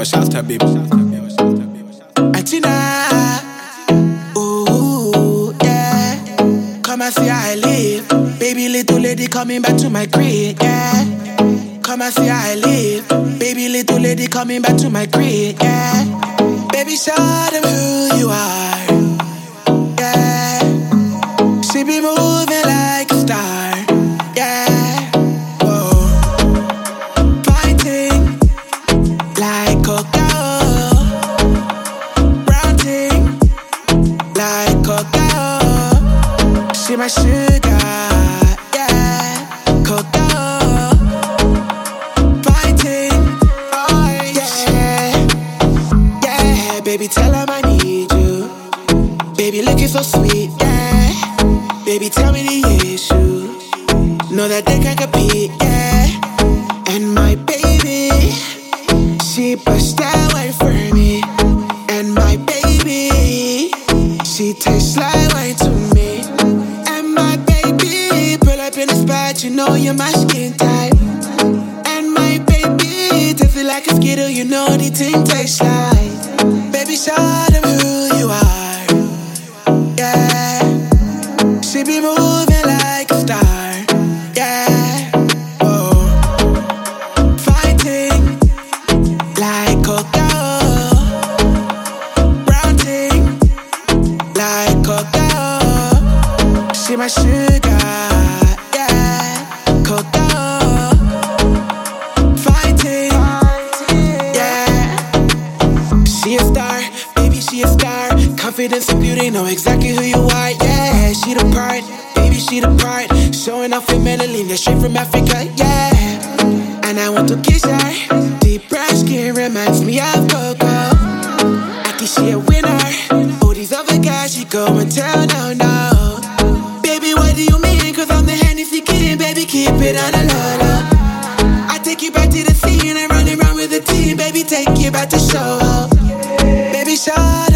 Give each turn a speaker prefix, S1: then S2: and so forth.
S1: Yo, shouts to baby.
S2: Atina, ooh, yeah. Come and see how I live. Baby, little lady coming back to my crib, yeah. Come and see how I live. Baby, little lady coming back to my crib, yeah. Baby, show them who you are, my sugar, yeah, oh yeah, yeah. Baby, tell 'em I need you. Baby, looking so sweet, yeah. Baby, tell me the issue. Know that they can't compete, yeah. And my baby. She pushed that way for me. And my baby, she tastes like know you're my skin type. And my baby, taste it like a skittle, you know the thing tastes like. Baby, show them who you are. Yeah. She be moving like a star. Yeah. Oh. Fighting like cocoa. Brown thing, like cocoa. She my sugar, she a star. Confidence and beauty, know exactly who you are, yeah. She the part, baby, she the part. Showing off in Medellin, yeah, straight from Africa, yeah. And I want to kiss her. Deep brown skin reminds me of Coco. I think she a winner. All these other guys, she go and tell no, no. Baby, what do you mean? Cause I'm the Hennessy kid, baby, keep it on the low, low. I take you back to the scene and run around with the team, baby, take you back to show. Show